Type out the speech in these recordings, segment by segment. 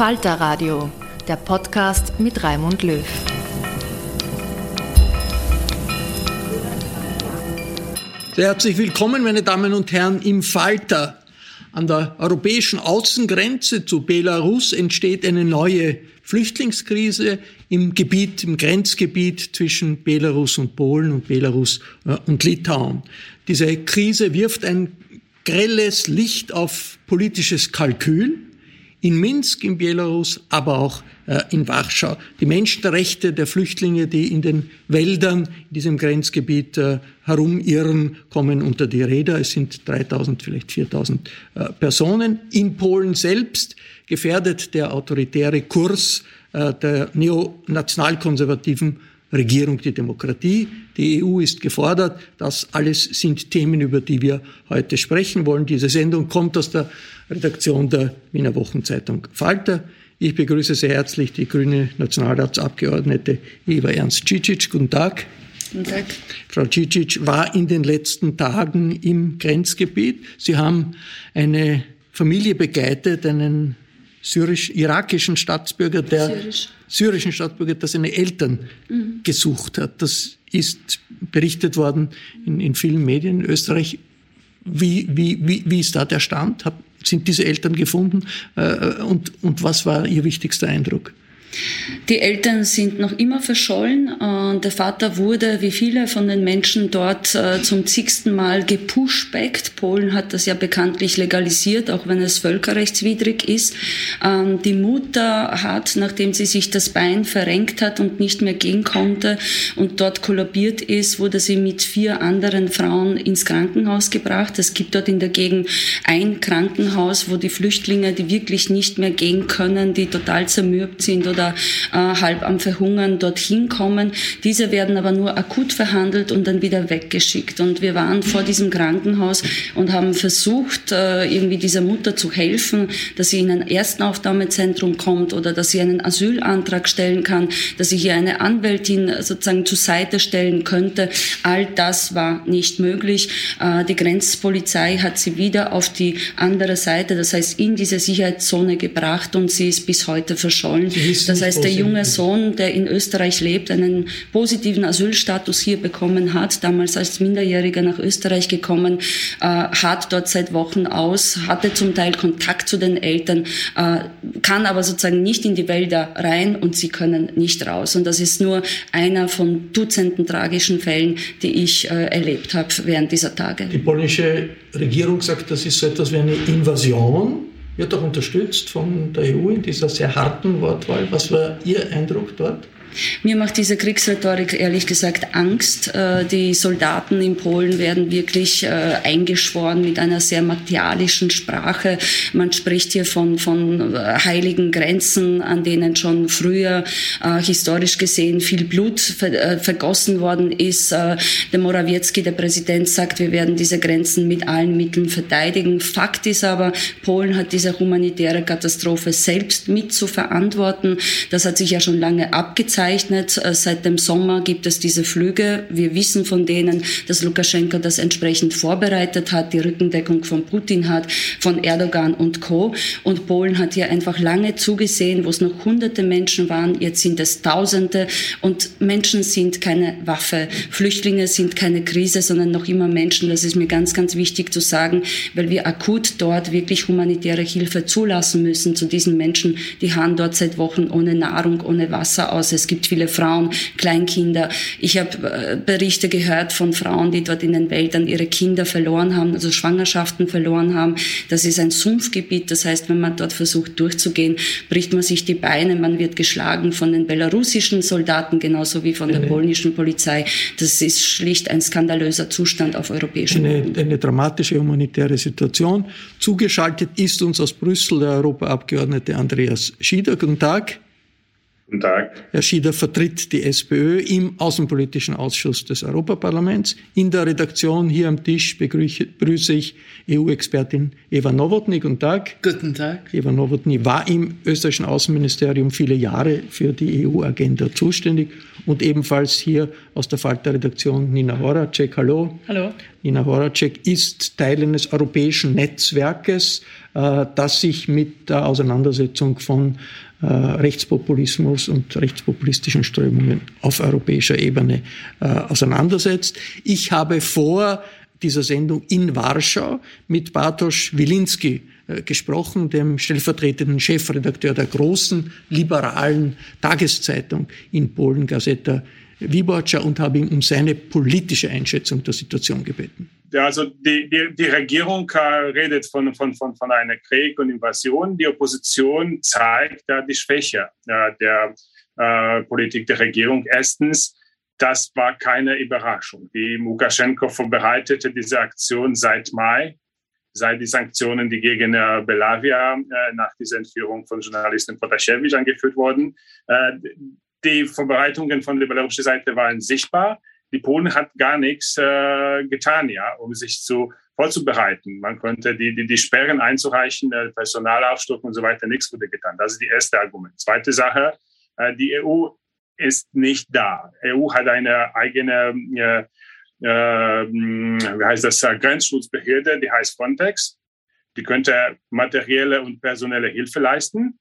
Falter Radio, der Podcast mit Raimund Löw. Sehr herzlich willkommen, meine Damen und Herren, im Falter. An der europäischen Außengrenze zu Belarus entsteht eine neue Flüchtlingskrise im Gebiet, im Grenzgebiet zwischen Belarus und Polen und Belarus äh, und Litauen. Diese Krise wirft ein grelles Licht auf politisches Kalkül in Minsk, in Belarus, aber auch äh, in Warschau. Die Menschenrechte der Flüchtlinge, die in den Wäldern in diesem Grenzgebiet äh, herumirren, kommen unter die Räder. Es sind 3000, vielleicht 4000 äh, Personen. In Polen selbst gefährdet der autoritäre Kurs der neonationalkonservativen Regierung die Demokratie. Die EU ist gefordert. Das alles sind Themen, über die wir heute sprechen wollen. Diese Sendung kommt aus der Redaktion der Wiener Wochenzeitung Falter. Ich begrüße sehr herzlich die grüne Nationalratsabgeordnete Eva Ernst Cicic. Guten Tag. Guten Tag. Frau Cicic war in den letzten Tagen im Grenzgebiet. Sie haben eine Familie begleitet, einen syrisch-irakischen Staatsbürger, der Syrisch. syrischen Staatsbürger, der seine Eltern mhm. gesucht hat. Das ist berichtet worden in, in vielen Medien in Österreich. Wie, wie, wie, wie ist da der Stand? Hat, sind diese Eltern gefunden? Äh, und, und was war Ihr wichtigster Eindruck? Die Eltern sind noch immer verschollen. Der Vater wurde, wie viele von den Menschen dort, äh, zum zigsten Mal gepushbackt. Polen hat das ja bekanntlich legalisiert, auch wenn es völkerrechtswidrig ist. Ähm, die Mutter hat, nachdem sie sich das Bein verrenkt hat und nicht mehr gehen konnte und dort kollabiert ist, wurde sie mit vier anderen Frauen ins Krankenhaus gebracht. Es gibt dort in der Gegend ein Krankenhaus, wo die Flüchtlinge, die wirklich nicht mehr gehen können, die total zermürbt sind oder oder äh, halb am Verhungern dorthin kommen. Diese werden aber nur akut verhandelt und dann wieder weggeschickt. Und wir waren vor diesem Krankenhaus und haben versucht, äh, irgendwie dieser Mutter zu helfen, dass sie in ein Erstaufnahmezentrum kommt oder dass sie einen Asylantrag stellen kann, dass sie hier eine Anwältin sozusagen zur Seite stellen könnte. All das war nicht möglich. Äh, die Grenzpolizei hat sie wieder auf die andere Seite, das heißt in diese Sicherheitszone gebracht und sie ist bis heute verschollen. Sie ist Das heißt, der junge Sohn, der in Österreich lebt, einen positiven Asylstatus hier bekommen hat, damals als Minderjähriger nach Österreich gekommen, äh, hat dort seit Wochen aus, hatte zum Teil Kontakt zu den Eltern, äh, kann aber sozusagen nicht in die Wälder rein und sie können nicht raus. Und das ist nur einer von Dutzenden tragischen Fällen, die ich äh, erlebt habe während dieser Tage. Die polnische Regierung sagt, das ist so etwas wie eine Invasion wird auch unterstützt von der EU in dieser sehr harten Wortwahl. Was war Ihr Eindruck dort? Mir macht diese Kriegsrhetorik ehrlich gesagt Angst. Äh, die Soldaten in Polen werden wirklich äh, eingeschworen mit einer sehr martialischen Sprache. Man spricht hier von, von äh, heiligen Grenzen, an denen schon früher historisch gesehen viel Blut vergossen worden ist. Der Morawiecki, der Präsident, sagt, wir werden diese Grenzen mit allen Mitteln verteidigen. Fakt ist aber, Polen hat diese humanitäre Katastrophe selbst mit zu verantworten. Das hat sich ja schon lange abgezeichnet gezeichnet. Äh, seit dem Sommer gibt es diese Flüge. Wir wissen von denen, dass Lukaschenko das entsprechend vorbereitet hat, die Rückendeckung von Putin hat, von Erdogan und Co. Und Polen hat hier einfach lange zugesehen, wo es noch hunderte Menschen waren. Jetzt sind es Tausende. Und Menschen sind keine Waffe. Flüchtlinge sind keine Krise, sondern noch immer Menschen. Das ist mir ganz, ganz wichtig zu sagen, weil wir akut dort wirklich humanitäre Hilfe zulassen müssen zu diesen Menschen. Die haben dort seit Wochen ohne Nahrung, ohne Wasser aus. Es gibt viele Frauen, Kleinkinder. Ich habe äh, Berichte gehört von Frauen, die dort in den Wäldern ihre Kinder verloren haben, also Schwangerschaften verloren haben. Das ist ein Sumpfgebiet. Das heißt, wenn man dort versucht durchzugehen, bricht man sich die Beine. Man wird geschlagen von den belarussischen Soldaten genauso wie von der polnischen Polizei. Das ist schlicht ein skandalöser Zustand auf europäischem Boden. Eine, eine dramatische humanitäre Situation. Zugeschaltet ist uns aus Brüssel der Europaabgeordnete Andreas Schieder. Guten Tag. Guten Tag. Herr Schieder vertritt die SPÖ im Außenpolitischen Ausschuss des Europaparlaments. In der Redaktion hier am Tisch begrüße ich EU-Expertin Eva Nowotny. Guten Tag. Guten Tag. Eva Nowotny war im österreichischen Außenministerium viele Jahre für die EU-Agenda zuständig und ebenfalls hier aus der Falter-Redaktion Nina Horacek. Hallo. Hallo. Nina Horacek ist Teil eines europäischen Netzwerkes, äh, das sich mit der Auseinandersetzung von äh, Rechtspopulismus und rechtspopulistischen Strömungen auf europäischer Ebene äh, auseinandersetzt. Ich habe vor dieser Sendung in Warschau mit Bartosz Wilinski äh, gesprochen, dem stellvertretenden Chefredakteur der großen liberalen Tageszeitung in Polen, Gazeta Wyborcza, und habe ihn um seine politische Einschätzung der Situation gebeten. Also die, die, die Regierung äh, redet von, von, von, von einer Krieg und Invasion. Die Opposition zeigt äh, die Schwäche äh, der äh, Politik der Regierung. Erstens, das war keine Überraschung. Die Lukaschenko vorbereitete diese Aktion seit Mai, seit die Sanktionen, die gegen äh, Belavia äh, nach dieser Entführung von Journalisten Protasiewicz angeführt wurden. Äh, die Vorbereitungen von der Seite waren sichtbar die Polen hat gar nichts äh, getan, ja, um sich zu vorzubereiten. Man konnte die, die, die Sperren einzureichen, äh, Personalaufstock und so weiter, nichts wurde getan. Das ist die erste Argument. Zweite Sache, äh, die EU ist nicht da. EU hat eine eigene, äh, äh, wie heißt das, äh, Grenzschutzbehörde, die heißt Frontex. Die könnte materielle und personelle Hilfe leisten.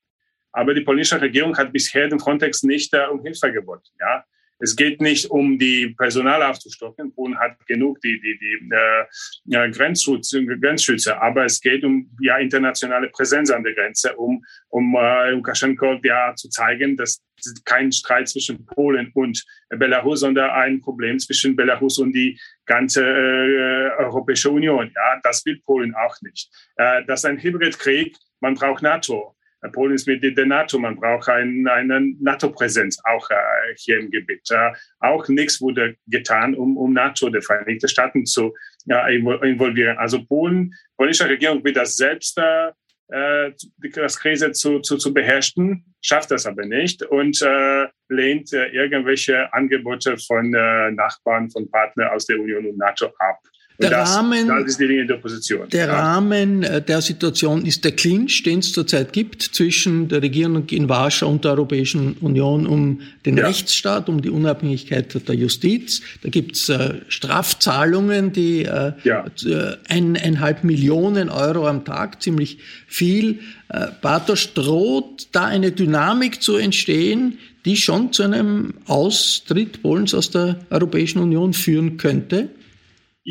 Aber die polnische Regierung hat bisher den Frontex nicht äh, um Hilfe geboten. Ja? Es geht nicht um die Personal aufzustocken. Polen hat genug die, die, die äh, Grenzschutz, Grenzschützer, aber es geht um ja internationale Präsenz an der Grenze, um, um äh, Lukaschenko ja zu zeigen, dass kein Streit zwischen Polen und Belarus, sondern ein Problem zwischen Belarus und die ganze äh, Europäische Union. Ja, das will Polen auch nicht. Äh, das ist ein Hybridkrieg. Man braucht NATO. Polen ist Mitglied der NATO. Man braucht ein, eine NATO-Präsenz auch äh, hier im Gebiet. Äh, auch nichts wurde getan, um, um NATO, die Vereinigten Staaten, zu äh, involvieren. Also Polen, polnische Regierung will das selbst äh, äh das Krise zu, zu, zu beherrschen, schafft das aber nicht und äh, lehnt äh, irgendwelche Angebote von äh, Nachbarn, von Partnern aus der Union und NATO ab. Der das, Rahmen, das der. Der ja. Rahmen äh, der Situation ist der Clinch, den es zurzeit gibt zwischen der Regierung in Warschau und der Europäischen Union um den ja. Rechtsstaat, um die Unabhängigkeit der Justiz. Da gibt es äh, Strafzahlungen, die äh, ja. Äh, eineinhalb Millionen Euro am Tag, ziemlich viel. Äh, Bartosz droht da eine Dynamik zu entstehen, die schon zu einem Austritt Polens aus der Europäischen Union führen könnte?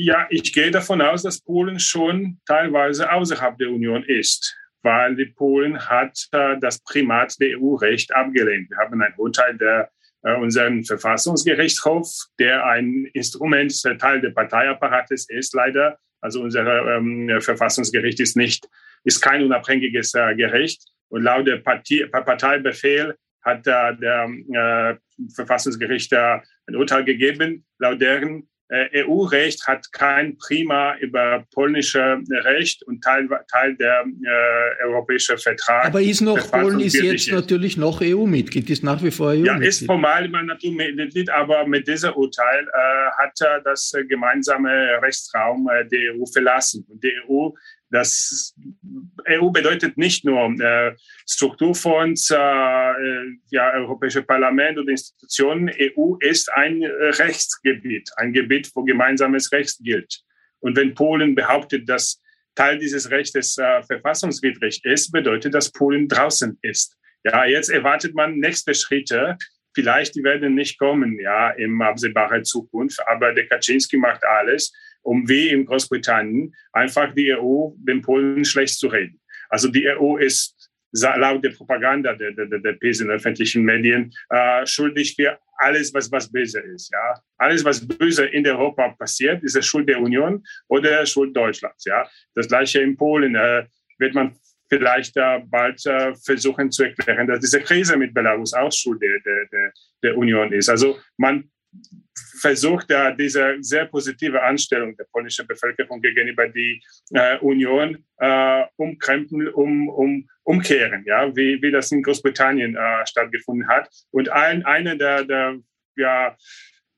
Ja, ich gehe davon aus, dass Polen schon teilweise außerhalb der Union ist, weil die Polen hat äh, das Primat der EU-Recht abgelehnt. Wir haben ein Urteil der äh, unseren Verfassungsgerichtshof, der ein Instrument, der Teil des Parteiapparates ist leider. Also unser ähm, Verfassungsgericht ist nicht, ist kein unabhängiges äh, Gericht. Und laut der Partie, Parteibefehl hat äh, der äh, Verfassungsgericht äh, ein Urteil gegeben, laut deren äh, EU-Recht hat kein Prima über polnische Recht und Teil, Teil der äh, europäische Vertrag. Aber ist noch, Polen ist jetzt ist. natürlich noch EU-Mitglied, ist nach wie vor EU-Mitglied. Ja, ist formal natürlich Mitglied, aber mit diesem Urteil äh, hat er das gemeinsame Rechtsraum äh, der EU verlassen. Und die EU das EU bedeutet nicht nur äh, Strukturfonds, äh, äh, ja, Europäische Parlament oder Institutionen. EU ist ein Rechtsgebiet, ein Gebiet, wo gemeinsames Recht gilt. Und wenn Polen behauptet, dass Teil dieses Rechtes äh, verfassungswidrig ist, bedeutet, dass Polen draußen ist. Ja, jetzt erwartet man nächste Schritte. Vielleicht die werden nicht kommen, ja, im absehbaren Zukunft. Aber der Kaczynski macht alles, um wie in Großbritannien einfach die EU den Polen schlecht zu reden. Also die EU ist laut der Propaganda der, der, der PIS in öffentlichen Medien äh, schuldig für alles, was, was böse ist. Ja? Alles, was böse in Europa passiert, ist es Schuld der Union oder Schuld Deutschlands. Ja? Das gleiche in Polen äh, wird man vielleicht äh, bald äh, versuchen zu erklären, dass diese Krise mit Belarus auch Schuld der, der, der Union ist. Also man versucht er diese sehr positive Anstellung der polnischen Bevölkerung gegenüber die äh, Union äh, umkrempeln, um, um, umkehren, ja, wie, wie das in Großbritannien äh, stattgefunden hat. Und ein, einer der, der ja,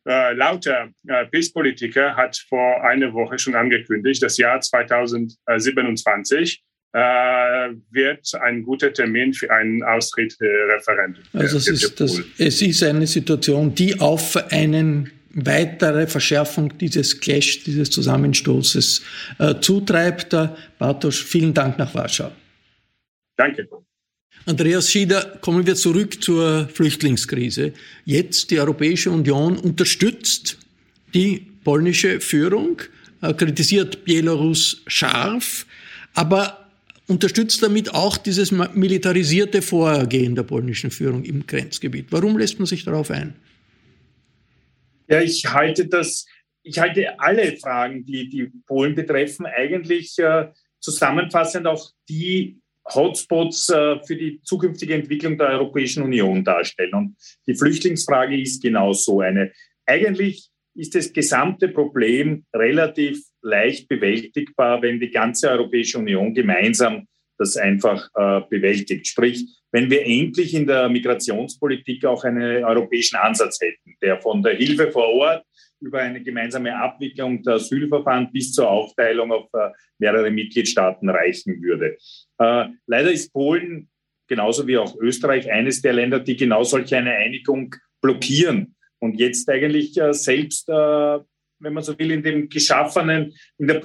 äh, lauter äh, PiS-Politiker hat vor einer Woche schon angekündigt, das Jahr 2027 äh, wird ein guter Termin für einen Austritt-Referendum. Also es ist, das, es ist eine Situation, die auf eine weitere Verschärfung dieses Clash, dieses Zusammenstoßes äh, zutreibt. Bartosz, vielen Dank nach Warschau. Danke. Andreas Schieder, kommen wir zurück zur Flüchtlingskrise. Jetzt die Europäische Union unterstützt die polnische Führung, äh, kritisiert Belarus scharf, aber unterstützt damit auch dieses militarisierte Vorgehen der polnischen Führung im Grenzgebiet. Warum lässt man sich darauf ein? Ja, ich halte das, ich halte alle Fragen, die die Polen betreffen, eigentlich äh, zusammenfassend auch die Hotspots äh, für die zukünftige Entwicklung der Europäischen Union darstellen. Und die Flüchtlingsfrage ist genau so eine. Eigentlich ist das gesamte Problem relativ leicht bewältigbar, wenn die ganze Europäische Union gemeinsam das einfach äh, bewältigt. Sprich, wenn wir endlich in der Migrationspolitik auch einen europäischen Ansatz hätten, der von der Hilfe vor Ort über eine gemeinsame Abwicklung der Asylverfahren bis zur Aufteilung auf äh, mehrere Mitgliedstaaten reichen würde. Äh, leider ist Polen genauso wie auch Österreich eines der Länder, die genau solch eine Einigung blockieren und jetzt eigentlich äh, selbst, äh, wenn man so will, in dem geschaffenen, in der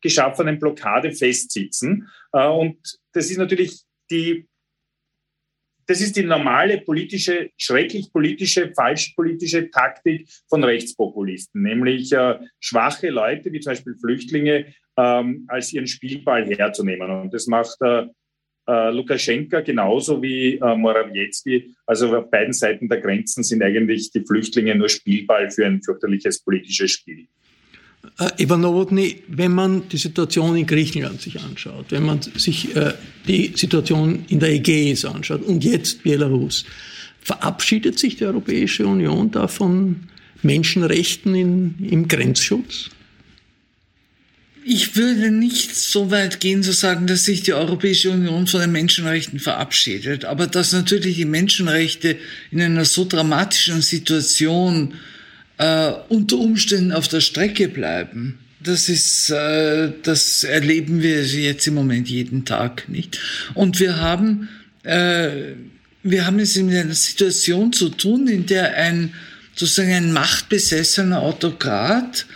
geschaffenen Blockade festsitzen. Äh, und das ist natürlich die, das ist die normale politische, schrecklich politische, falsch politische Taktik von Rechtspopulisten, nämlich äh, schwache Leute, wie zum Beispiel Flüchtlinge, ähm, als ihren Spielball herzunehmen. Und das macht äh, Lukaschenka genauso wie äh, Morawiecki. Also auf beiden Seiten der Grenzen sind eigentlich die Flüchtlinge nur Spielball für ein fürchterliches politisches Spiel. Äh, Eva Nowotny, wenn man die Situation in Griechenland sich anschaut, wenn man sich äh, die Situation in der Ägäis anschaut und jetzt Belarus, verabschiedet sich die Europäische Union da von Menschenrechten in, im Grenzschutz? Ich würde nicht so weit gehen zu sagen, dass sich die Europäische Union von den Menschenrechten verabschiedet, aber dass natürlich die Menschenrechte in einer so dramatischen Situation äh, unter Umständen auf der Strecke bleiben, Das ist, äh, das erleben wir jetzt im Moment jeden Tag, nicht? Und wir haben, äh, wir haben es in einer Situation zu tun, in der ein, sozusagen ein machtbesessener Autokrat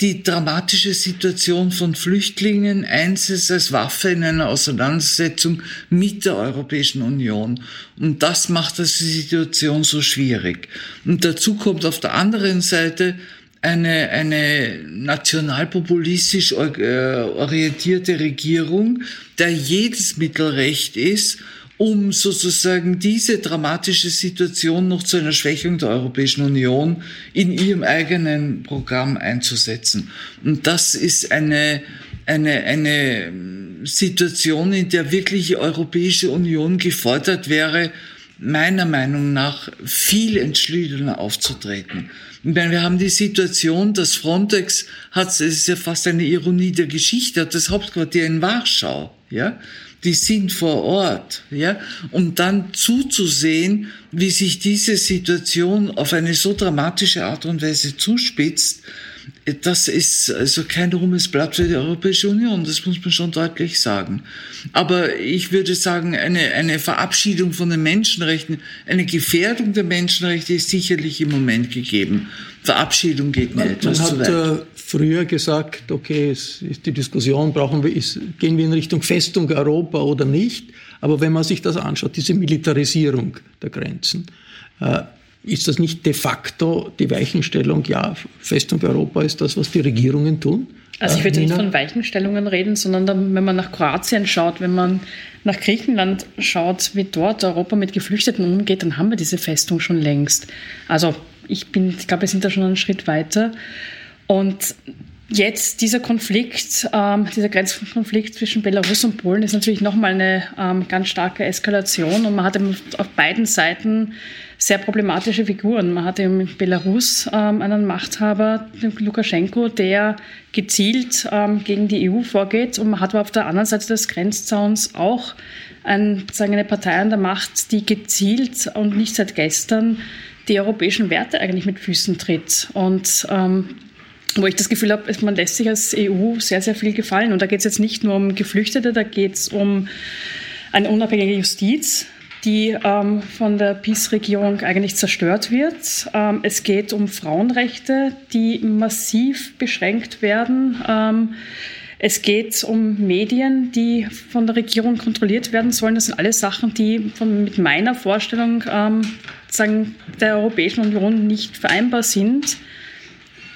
die dramatische Situation von Flüchtlingen einsetzt als Waffe in einer Auseinandersetzung mit der Europäischen Union. Und das macht die Situation so schwierig. Und dazu kommt auf der anderen Seite eine, eine nationalpopulistisch äh, orientierte Regierung, der jedes Mittelrecht ist, um sozusagen diese dramatische Situation noch zu einer Schwächung der Europäischen Union in ihrem eigenen Programm einzusetzen. Und das ist eine, eine, eine Situation, in der wirklich die Europäische Union gefordert wäre, meiner Meinung nach viel entschliedener aufzutreten. Ich wir haben die Situation, dass Frontex hat, es ist ja fast eine Ironie der Geschichte, hat das Hauptquartier in Warschau, ja die sind vor Ort, ja, um dann zuzusehen, wie sich diese Situation auf eine so dramatische Art und Weise zuspitzt, das ist also kein ruhmes Blatt für die Europäische Union, das muss man schon deutlich sagen. Aber ich würde sagen, eine, eine Verabschiedung von den Menschenrechten, eine Gefährdung der Menschenrechte ist sicherlich im Moment gegeben. Verabschiedung geht mir etwas man zu weit. Äh, früher gesagt, okay, es ist die Diskussion, brauchen wir, ist, gehen wir in Richtung Festung Europa oder nicht? Aber wenn man sich das anschaut, diese Militarisierung der Grenzen, äh, ist das nicht de facto die Weichenstellung? Ja, Festung Europa ist das, was die Regierungen tun. Also ich würde nicht von Weichenstellungen reden, sondern dann, wenn man nach Kroatien schaut, wenn man nach Griechenland schaut, wie dort Europa mit Geflüchteten umgeht, dann haben wir diese Festung schon längst. Also ich bin, ich glaube, wir sind da schon einen Schritt weiter. Und Jetzt dieser Konflikt, ähm, dieser Grenzkonflikt zwischen Belarus und Polen ist natürlich nochmal eine ähm, ganz starke Eskalation und man hat auf beiden Seiten sehr problematische Figuren. Man hat in Belarus ähm, einen Machthaber, Lukaschenko, der gezielt ähm, gegen die EU vorgeht und man hat aber auf der anderen Seite des Grenzzauns auch eine Partei an der Macht, die gezielt und nicht seit gestern die europäischen Werte eigentlich mit Füßen tritt. Und ähm, wo ich das Gefühl habe, man lässt sich als EU sehr, sehr viel gefallen. Und da geht es jetzt nicht nur um Geflüchtete, da geht es um eine unabhängige Justiz, die ähm, von der PiS-Regierung eigentlich zerstört wird. Ähm, es geht um Frauenrechte, die massiv beschränkt werden. Ähm, es geht um Medien, die von der Regierung kontrolliert werden sollen. Das sind alles Sachen, die von, mit meiner Vorstellung ähm, sagen, der Europäischen Union nicht vereinbar sind.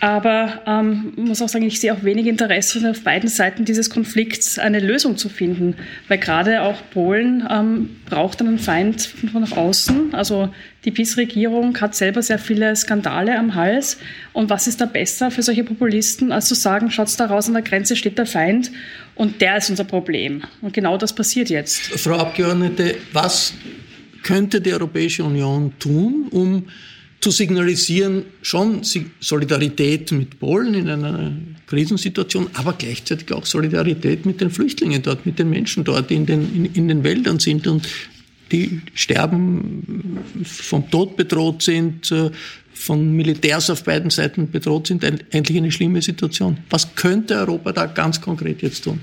Aber ähm, muss auch sagen, ich sehe auch wenig Interesse auf beiden Seiten dieses Konflikts eine Lösung zu finden, weil gerade auch Polen ähm, braucht einen Feind von nach außen. Also die PiS-Regierung hat selber sehr viele Skandale am Hals. Und was ist da besser für solche Populisten, als zu sagen, schaut's da raus, an der Grenze steht der Feind und der ist unser Problem. Und genau das passiert jetzt. Frau Abgeordnete, was könnte die Europäische Union tun, um zu signalisieren, schon Solidarität mit Polen in einer Krisensituation, aber gleichzeitig auch Solidarität mit den Flüchtlingen dort, mit den Menschen dort, die in den, in, in den Wäldern sind und die sterben, vom Tod bedroht sind, äh, von Militärs auf beiden Seiten bedroht sind, eigentlich eine schlimme Situation. Was könnte Europa da ganz konkret jetzt tun?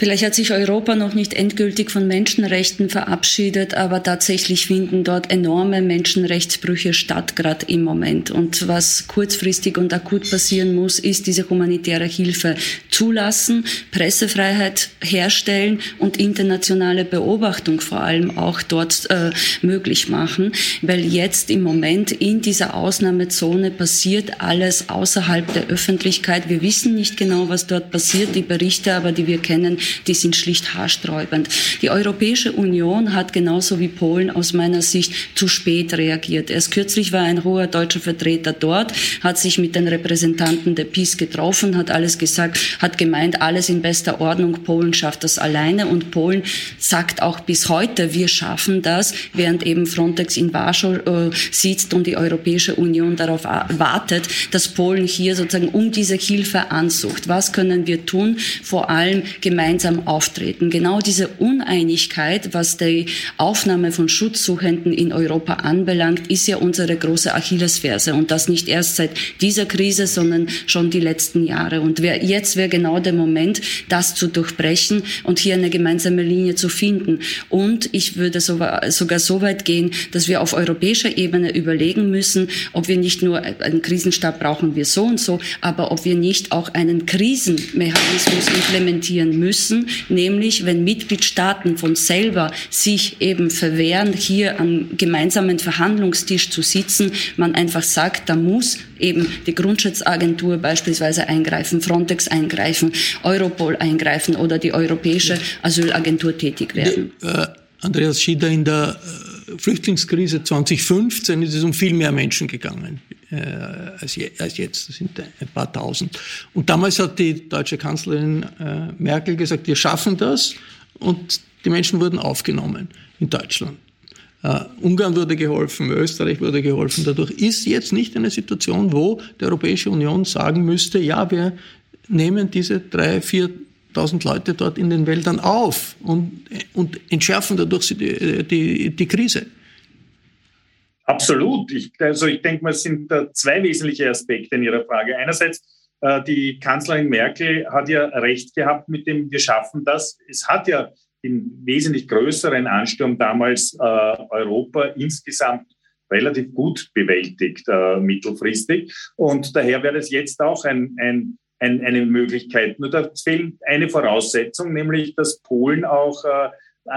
Vielleicht hat sich Europa noch nicht endgültig von Menschenrechten verabschiedet, aber tatsächlich finden dort enorme Menschenrechtsbrüche statt, gerade im Moment. Und was kurzfristig und akut passieren muss, ist diese humanitäre Hilfe zulassen, Pressefreiheit herstellen und internationale Beobachtung vor allem auch dort äh, möglich machen, weil jetzt im Moment in dieser Ausnahmezone passiert alles außerhalb der Öffentlichkeit. Wir wissen nicht genau, was dort passiert. Die Berichte aber, die wir kennen, die sind schlicht haarsträubend. Die Europäische Union hat genauso wie Polen aus meiner Sicht zu spät reagiert. Erst kürzlich war ein hoher deutscher Vertreter dort, hat sich mit den Repräsentanten der PiS getroffen, hat alles gesagt, hat gemeint, alles in bester Ordnung, Polen schafft das alleine und Polen sagt auch bis heute, wir schaffen das, während eben Frontex in Warschau äh, sitzt und die Europäische Union darauf wartet, dass Polen hier sozusagen um diese Hilfe ansucht. Was können wir tun? Vor allem gemeinsam gemeinsam auftreten. Genau diese Uneinigkeit, was die Aufnahme von Schutzsuchenden in Europa anbelangt, ist ja unsere große Achillesferse und das nicht erst seit dieser Krise, sondern schon die letzten Jahre. Und jetzt wäre genau der Moment, das zu durchbrechen und hier eine gemeinsame Linie zu finden. Und ich würde sogar so weit gehen, dass wir auf europäischer Ebene überlegen müssen, ob wir nicht nur einen Krisenstab brauchen wir so und so, aber ob wir nicht auch einen Krisenmechanismus implementieren müssen, nämlich wenn Mitgliedstaaten von selber sich eben verwehren, hier am gemeinsamen Verhandlungstisch zu sitzen, man einfach sagt, da muss eben die Grundschutzagentur beispielsweise eingreifen, Frontex eingreifen, Europol eingreifen oder die Europäische Asylagentur tätig werden. Äh, Andreas Schieder, in der äh, Flüchtlingskrise 2015 ist es um viel mehr Menschen gegangen als, je, als, jetzt. Das sind ein paar tausend. Und damals hat die deutsche Kanzlerin äh, Merkel gesagt, wir schaffen das. Und die Menschen wurden aufgenommen in Deutschland. Uh, Ungarn wurde geholfen, Österreich wurde geholfen. Dadurch ist jetzt nicht eine Situation, wo die Europäische Union sagen müsste, ja, wir nehmen diese drei, viertausend Leute dort in den Wäldern auf und, und entschärfen dadurch die, die, die Krise. Absolut. Ich, also ich denke mal, es sind da zwei wesentliche Aspekte in Ihrer Frage. Einerseits, äh, die Kanzlerin Merkel hat ja recht gehabt mit dem, wir schaffen das. Es hat ja den wesentlich größeren Ansturm damals äh, Europa insgesamt relativ gut bewältigt äh, mittelfristig. Und daher wäre es jetzt auch ein, ein, ein, eine Möglichkeit. Nur da fehlt eine Voraussetzung, nämlich dass Polen auch äh,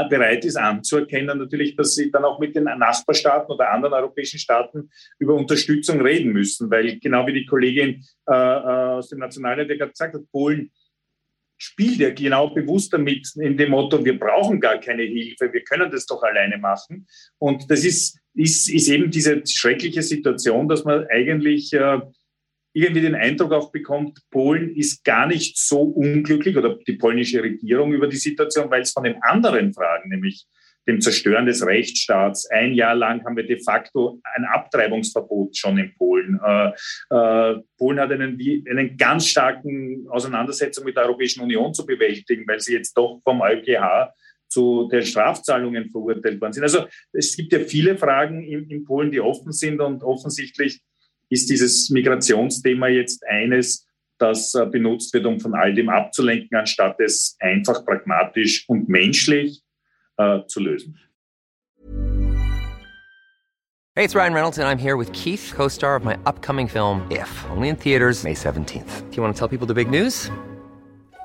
bereit ist anzuerkennen, natürlich, dass sie dann auch mit den Nachbarstaaten oder anderen europäischen Staaten über Unterstützung reden müssen, weil genau wie die Kollegin äh, äh aus dem Nationalrat gesagt hat, Polen spielt ja genau bewusst damit in dem Motto, wir brauchen gar keine Hilfe, wir können das doch alleine machen. Und das ist, ist, ist eben diese schreckliche Situation, dass man eigentlich äh, irgendwie den Eindruck auch bekommt, Polen ist gar nicht so unglücklich oder die polnische Regierung über die Situation, weil es von den anderen Fragen, nämlich dem Zerstören des Rechtsstaats. Ein Jahr lang haben wir de facto ein Abtreibungsverbot schon in Polen. Äh, äh, Polen hat einen, einen ganz starken Auseinandersetzung mit der Europäischen Union zu bewältigen, weil sie jetzt doch vom EuGH zu den Strafzahlungen verurteilt worden sind. Also es gibt ja viele Fragen in, in Polen, die offen sind und offensichtlich ist dieses Migrationsthema jetzt eines, das äh, benutzt wird, um von all dem abzulenken, anstatt es einfach pragmatisch und menschlich äh, zu lösen. Hey, it's Ryan Reynolds and I'm here with Keith, co-star of my upcoming film If, only in theaters May 17th. Do you want to tell people the big news?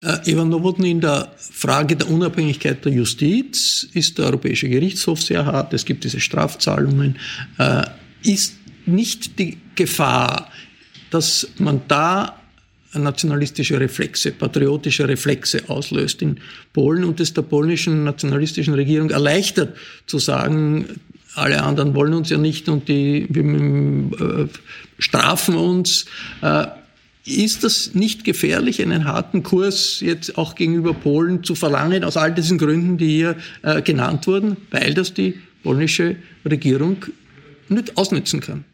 Äh, Ivan Nowotny, in der Frage der Unabhängigkeit der Justiz ist der Europäische Gerichtshof sehr hart. Es gibt diese Strafzahlungen. Äh, ist nicht die Gefahr, dass man da nationalistische Reflexe, patriotische Reflexe auslöst in Polen und es der polnischen nationalistischen Regierung erleichtert zu sagen, alle anderen wollen uns ja nicht und die äh, strafen uns. Äh, ist das nicht gefährlich, einen harten Kurs jetzt auch gegenüber Polen zu verlangen, aus all diesen Gründen, die hier äh, genannt wurden, weil das die polnische Regierung nicht ausnutzen kann?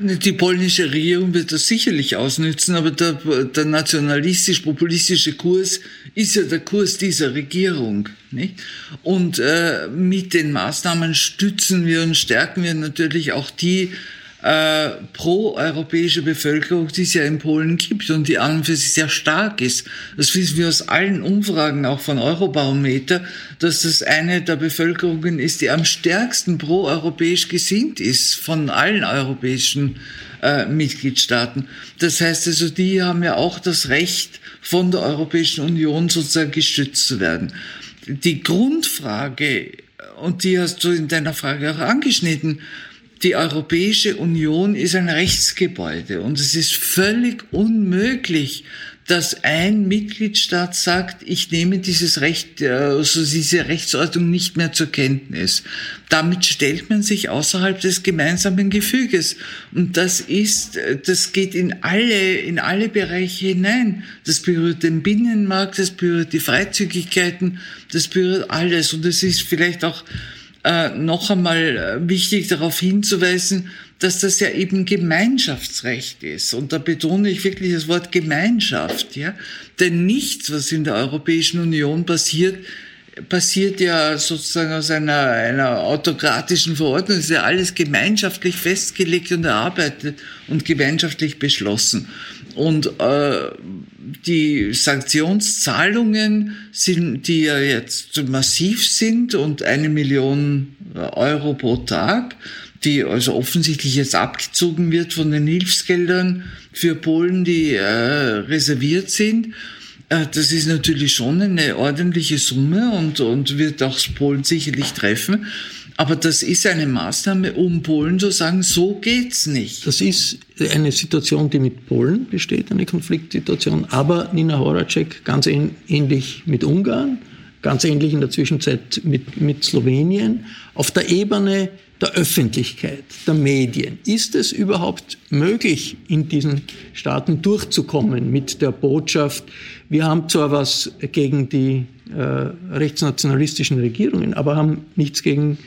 Die polnische Regierung wird das sicherlich ausnützen, aber der, der nationalistisch-populistische Kurs ist ja der Kurs dieser Regierung. Nicht? Und äh, mit den Maßnahmen stützen wir und stärken wir natürlich auch die äh, pro-europäische Bevölkerung, die es ja in Polen gibt und die an und für sich sehr stark ist. Das wissen wir aus allen Umfragen, auch von Eurobarometer, dass das eine der Bevölkerungen ist, die am stärksten pro-europäisch gesinnt ist von allen europäischen äh, Mitgliedstaaten. Das heißt also, die haben ja auch das Recht, von der Europäischen Union sozusagen gestützt zu werden. Die Grundfrage, und die hast du in deiner Frage auch angeschnitten, die Europäische Union ist ein Rechtsgebäude und es ist völlig unmöglich, dass ein Mitgliedstaat sagt, ich nehme dieses Recht, also diese Rechtsordnung nicht mehr zur Kenntnis. Damit stellt man sich außerhalb des gemeinsamen Gefüges. Und das ist, das geht in alle, in alle Bereiche hinein. Das berührt den Binnenmarkt, das berührt die Freizügigkeiten, das berührt alles. Und es ist vielleicht auch äh, noch einmal äh, wichtig darauf hinzuweisen, dass das ja eben Gemeinschaftsrecht ist. Und da betone ich wirklich das Wort Gemeinschaft, ja. Denn nichts, was in der Europäischen Union passiert, passiert ja sozusagen aus einer, einer autokratischen Verordnung. Es ist ja alles gemeinschaftlich festgelegt und erarbeitet und gemeinschaftlich beschlossen. Und äh, die Sanktionszahlungen sind, die ja jetzt massiv sind und eine Million Euro pro Tag, die also offensichtlich jetzt abgezogen wird von den Hilfsgeldern für Polen, die äh, reserviert sind. Äh, das ist natürlich schon eine ordentliche Summe und, und wird auch Polen sicherlich treffen. Aber das ist eine Maßnahme, um Polen zu sagen, so geht's nicht. Das ist eine Situation, die mit Polen besteht, eine Konfliktsituation, aber Nina Horacek ganz ähnlich mit Ungarn, ganz ähnlich in der Zwischenzeit mit, mit Slowenien. Auf der Ebene der Öffentlichkeit, der Medien. Ist es überhaupt möglich, in diesen Staaten durchzukommen mit der Botschaft, wir haben zwar was gegen die äh, rechtsnationalistischen Regierungen, aber haben nichts gegen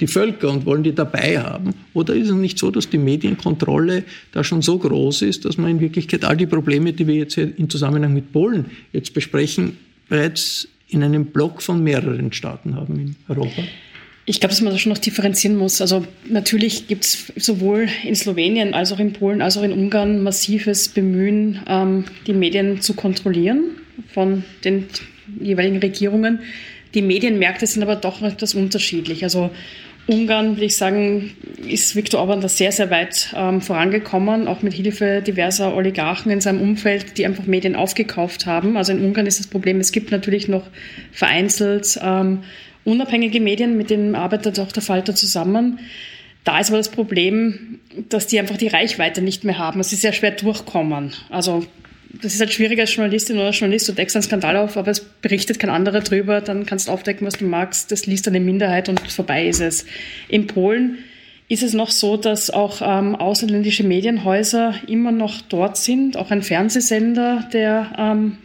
die Völker und wollen die dabei haben? Oder ist es nicht so, dass die Medienkontrolle da schon so groß ist, dass man in Wirklichkeit all die Probleme, die wir jetzt im Zusammenhang mit Polen jetzt besprechen, bereits in einem Block von mehreren Staaten haben in Europa? Ich glaube, dass man da schon noch differenzieren muss. Also natürlich gibt es sowohl in Slowenien als auch in Polen als auch in Ungarn massives Bemühen, ähm, die Medien zu kontrollieren von den jeweiligen Regierungen. Die Medienmärkte sind aber doch etwas unterschiedlich. Also Ungarn, würde ich sagen, ist Viktor Orban da sehr, sehr weit ähm, vorangekommen, auch mit Hilfe diverser Oligarchen in seinem Umfeld, die einfach Medien aufgekauft haben. Also in Ungarn ist das Problem, es gibt natürlich noch vereinzelt ähm, unabhängige Medien, mit denen arbeitet auch der Falter zusammen. Da ist aber das Problem, dass die einfach die Reichweite nicht mehr haben. Es ist sehr schwer durchkommen. Also das ist halt schwieriger als Journalistin oder Journalist. Du deckst einen Skandal auf, aber es berichtet kein anderer drüber. Dann kannst du aufdecken, was du magst. Das liest eine Minderheit und vorbei ist es. In Polen ist es noch so, dass auch ähm, ausländische Medienhäuser immer noch dort sind. Auch ein Fernsehsender, der ähm,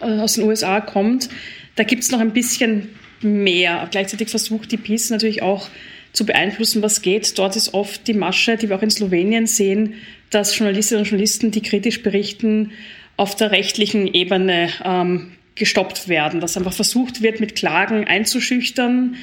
aus den USA kommt. Da gibt es noch ein bisschen mehr. Gleichzeitig versucht die PiS natürlich auch zu beeinflussen, was geht. Dort ist oft die Masche, die wir auch in Slowenien sehen, dass Journalistinnen und Journalisten, die kritisch berichten, auf der rechtlichen Ebene ähm, gestoppt werden, dass einfach versucht wird, mit Klagen einzuschüchtern.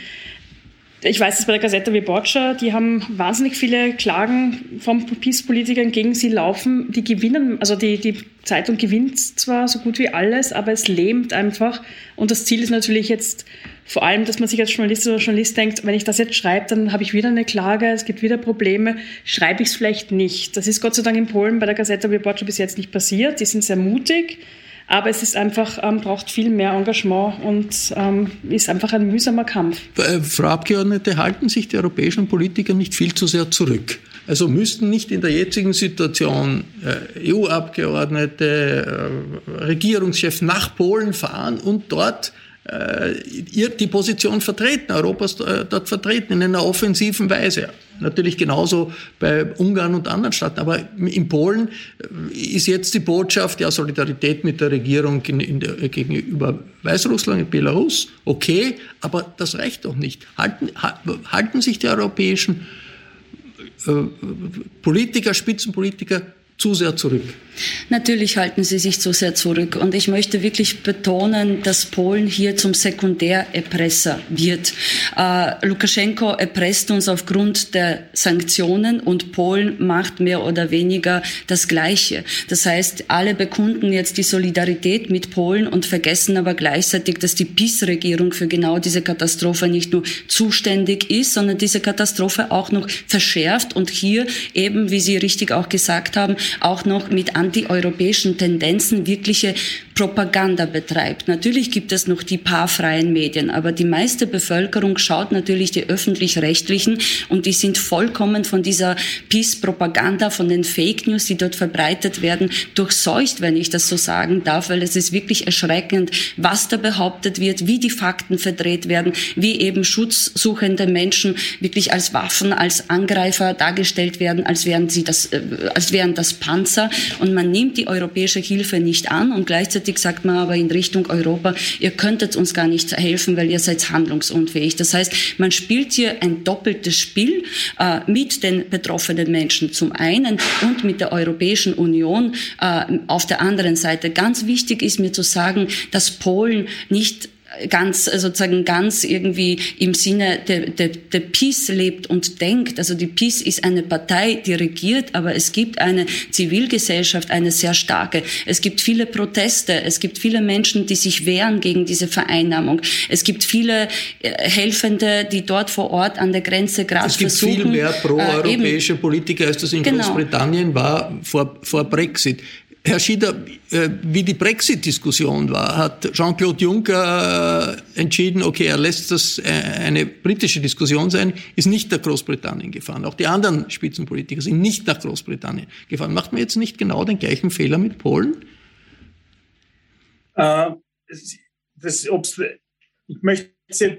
Ich weiß es bei der Gazeta Wyborcza, die haben wahnsinnig viele Klagen von PiS-Politikern gegen sie laufen. Die gewinnen, also die, die Zeitung gewinnt zwar so gut wie alles, aber es lähmt einfach. Und das Ziel ist natürlich jetzt vor allem, dass man sich als Journalist oder Journalist denkt, wenn ich das jetzt schreibe, dann habe ich wieder eine Klage, es gibt wieder Probleme, schreibe ich es vielleicht nicht. Das ist Gott sei Dank in Polen bei der Gazeta Wyborcza bis jetzt nicht passiert. Die sind sehr mutig, aber es ist einfach, ähm, braucht viel mehr Engagement und ähm, ist einfach ein mühsamer Kampf. Äh, Frau Abgeordnete, halten sich die europäischen Politiker nicht viel zu sehr zurück? Also müssten nicht in der jetzigen Situation äh, EU-Abgeordnete, äh, Regierungschefs nach Polen fahren und dort äh, die Position vertreten, Europas äh, dort vertreten, in einer offensiven Weise. Natürlich genauso bei Ungarn und anderen Staaten. Aber in Polen äh, ist jetzt die Botschaft, ja, Solidarität mit der Regierung in, in der, gegenüber Weißrussland, Belarus, okay, aber das reicht doch nicht. Halten, halten sich die europäischen äh, Politiker, Spitzenpolitiker zu sehr zurück. Natürlich halten sie sich zu sehr zurück. Und ich möchte wirklich betonen, dass Polen hier zum Sekundärerpresser wird. Äh, Lukaschenko erpresst uns aufgrund der Sanktionen und Polen macht mehr oder weniger das Gleiche. Das heißt, alle bekunden jetzt die Solidarität mit Polen und vergessen aber gleichzeitig, dass die PiS-Regierung für genau diese Katastrophe nicht nur zuständig ist, sondern diese Katastrophe auch noch verschärft und hier eben, wie Sie richtig auch gesagt haben, auch noch mit antieuropäischen Tendenzen wirkliche Propaganda betreibt. Natürlich gibt es noch die paar freien Medien, aber die meiste Bevölkerung schaut natürlich die öffentlich-rechtlichen und die sind vollkommen von dieser Peace-Propaganda, von den Fake News, die dort verbreitet werden, durchseucht, wenn ich das so sagen darf, weil es ist wirklich erschreckend, was da behauptet wird, wie die Fakten verdreht werden, wie eben schutzsuchende Menschen wirklich als Waffen, als Angreifer dargestellt werden, als wären sie das, äh, als wären das Panzer. Und man nimmt die europäische Hilfe nicht an und gleichzeitig sagt man aber in Richtung Europa, ihr könntet uns gar nicht helfen, weil ihr seid handlungsunfähig. Das heißt, man spielt hier ein doppeltes Spiel äh, mit den betroffenen Menschen zum einen und mit der Europäischen Union äh, auf der anderen Seite. Ganz wichtig ist mir zu sagen, dass Polen nicht ganz äh, sozusagen ganz irgendwie im Sinne der, der, der Peace lebt und denkt. Also die Peace ist eine Partei, die regiert, aber es gibt eine Zivilgesellschaft, eine sehr starke. Es gibt viele Proteste, es gibt viele Menschen, die sich wehren gegen diese Vereinnahmung. Es gibt viele äh, Helfende, die dort vor Ort an der Grenze gerade versuchen. Es gibt viel mehr proeuropäische äh, Politiker, als das in genau. Großbritannien war vor, vor Brexit. Herr Schieder, äh, wie die Brexit-Diskussion war, hat Jean-Claude Juncker äh, entschieden, okay, er lässt das äh, eine britische Diskussion sein, ist nicht nach Großbritannien gefahren. Auch die anderen Spitzenpolitiker sind nicht nach Großbritannien gefahren. Macht man jetzt nicht genau den gleichen Fehler mit Polen? Äh, das, ich möchte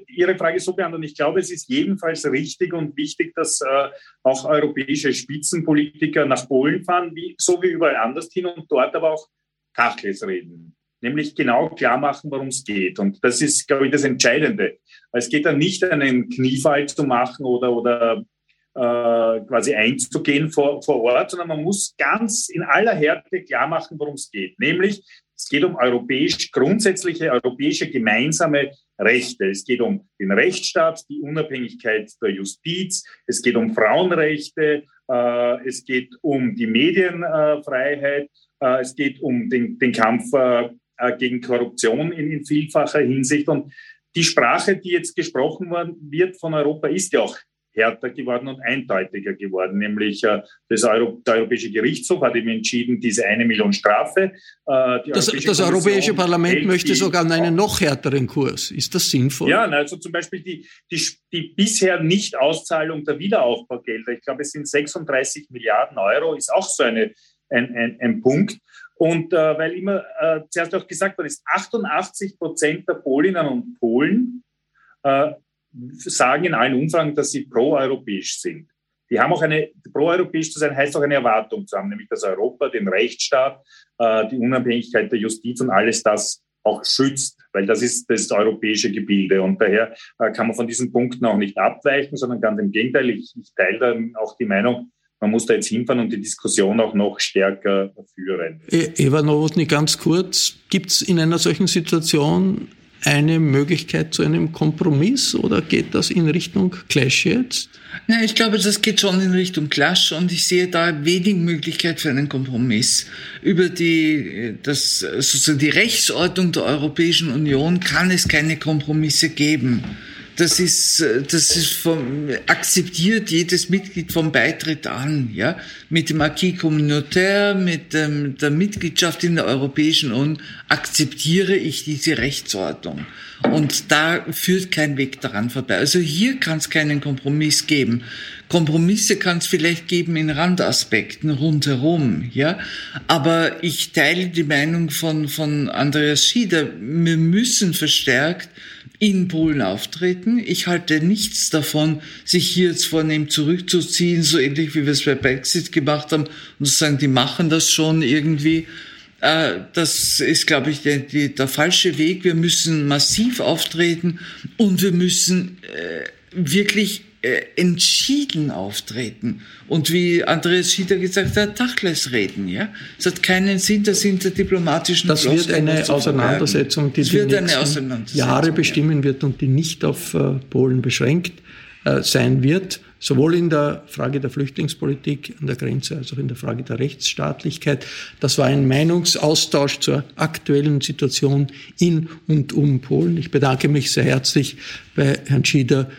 Ihre Frage so beantworten. Ich glaube, es ist jedenfalls richtig und wichtig, dass äh, auch europäische Spitzenpolitiker nach Polen fahren, wie, so wie überall anders hin und dort aber auch Tacheles reden. Nämlich genau klar machen, worum es geht. Und das ist, glaube ich, das Entscheidende. Es geht dann nicht, einen Kniefall zu machen oder, oder äh, quasi einzugehen vor, vor Ort, sondern man muss ganz in aller Härte klar machen, worum es geht. Nämlich, es geht um europäisch, grundsätzliche europäische gemeinsame Rechte. Es geht um den Rechtsstaat, die Unabhängigkeit der Justiz, es geht um Frauenrechte, äh, es geht um die Medienfreiheit, äh, es geht um den, den Kampf äh, äh gegen Korruption in, in vielfacher Hinsicht. Und die Sprache, die jetzt gesprochen wird von Europa, ist ja auch härter geworden und eindeutiger geworden. Nämlich äh, das Euro, der Europäische Gerichtshof hat eben entschieden, diese eine Million Strafe. Äh, das, das Europäische Parlament möchte sogar einen noch härteren Kurs. Ist das sinnvoll? Ja, also zum Beispiel die, die, die bisher Nichtauszahlung der Wiederaufbaugelder, ich glaube, es sind 36 Milliarden Euro, ist auch so eine, ein, ein, ein Punkt. Und äh, weil immer äh, zuerst auch gesagt wurde, ist 88 Prozent der Polinnen und Polen äh, sagen in allen Umfragen, dass sie proeuropäisch sind. Die haben auch eine, proeuropäisch zu sein, heißt auch eine Erwartung zu haben, nämlich dass Europa den Rechtsstaat, äh, die Unabhängigkeit der Justiz und alles das auch schützt, weil das ist das europäische Gebilde. Und daher äh, kann man von diesen Punkten auch nicht abweichen, sondern ganz im Gegenteil. Ich, ich teile dann auch die Meinung, man muss da jetzt hinfahren und die Diskussion auch noch stärker führen. E, Eva Nowotny, ganz kurz, gibt es in einer solchen Situation eine Möglichkeit zu einem Kompromiss oder geht das in Richtung Clash jetzt? Nein, ich glaube, das geht schon in Richtung Clash und ich sehe da wenig Möglichkeit für einen Kompromiss. Über die, das, sozusagen die Rechtsordnung der Europäischen Union kann es keine Kompromisse geben das ist, das ist vom, akzeptiert jedes Mitglied vom Beitritt an, ja. Mit dem Acquis communautaire, mit dem, der Mitgliedschaft in der Europäischen Union akzeptiere ich diese Rechtsordnung. Und da führt kein Weg daran vorbei. Also hier kann es keinen Kompromiss geben. Kompromisse kann es vielleicht geben in Randaspekten rundherum, ja. Aber ich teile die Meinung von, von Andreas Schieder. Wir müssen verstärkt in Polen auftreten. Ich halte nichts davon, sich hier jetzt vornehm zurückzuziehen, so ähnlich wie wir es bei Brexit gemacht haben und zu sagen, die machen das schon irgendwie. Äh, das ist, glaube ich, der, der, falsche Weg. Wir müssen massiv auftreten und wir müssen äh, wirklich äh, entschieden auftreten und wie Andreas Schieder gesagt hat, Tachles reden. Ja, es hat keinen Sinn, das hinter diplomatischen. Das wird eine Auseinandersetzung, die die nächsten Jahre bestimmen wird und die nicht auf äh, Polen beschränkt äh, sein wird, sowohl in der Frage der Flüchtlingspolitik an der Grenze als auch in der Frage der Rechtsstaatlichkeit. Das war ein Meinungsaustausch zur aktuellen Situation in und um Polen. Ich bedanke mich sehr herzlich bei Herrn Schieder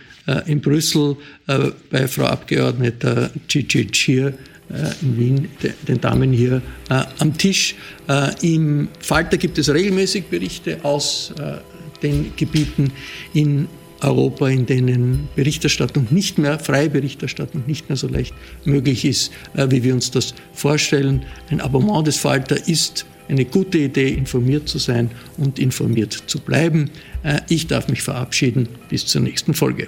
in Brüssel äh, bei Frau Abgeordneter Gigi Chir in Wien den Damen hier am Tisch. Im Falter gibt es regelmäßig Berichte aus den Gebieten in Europa, in denen Berichterstattung nicht mehr, freie Berichterstattung nicht mehr so leicht möglich ist, wie wir uns das vorstellen. Ein Abonnement des Falter ist eine gute Idee, informiert zu sein und informiert zu bleiben. Äh, ich darf mich verabschieden. Bis zur nächsten Folge.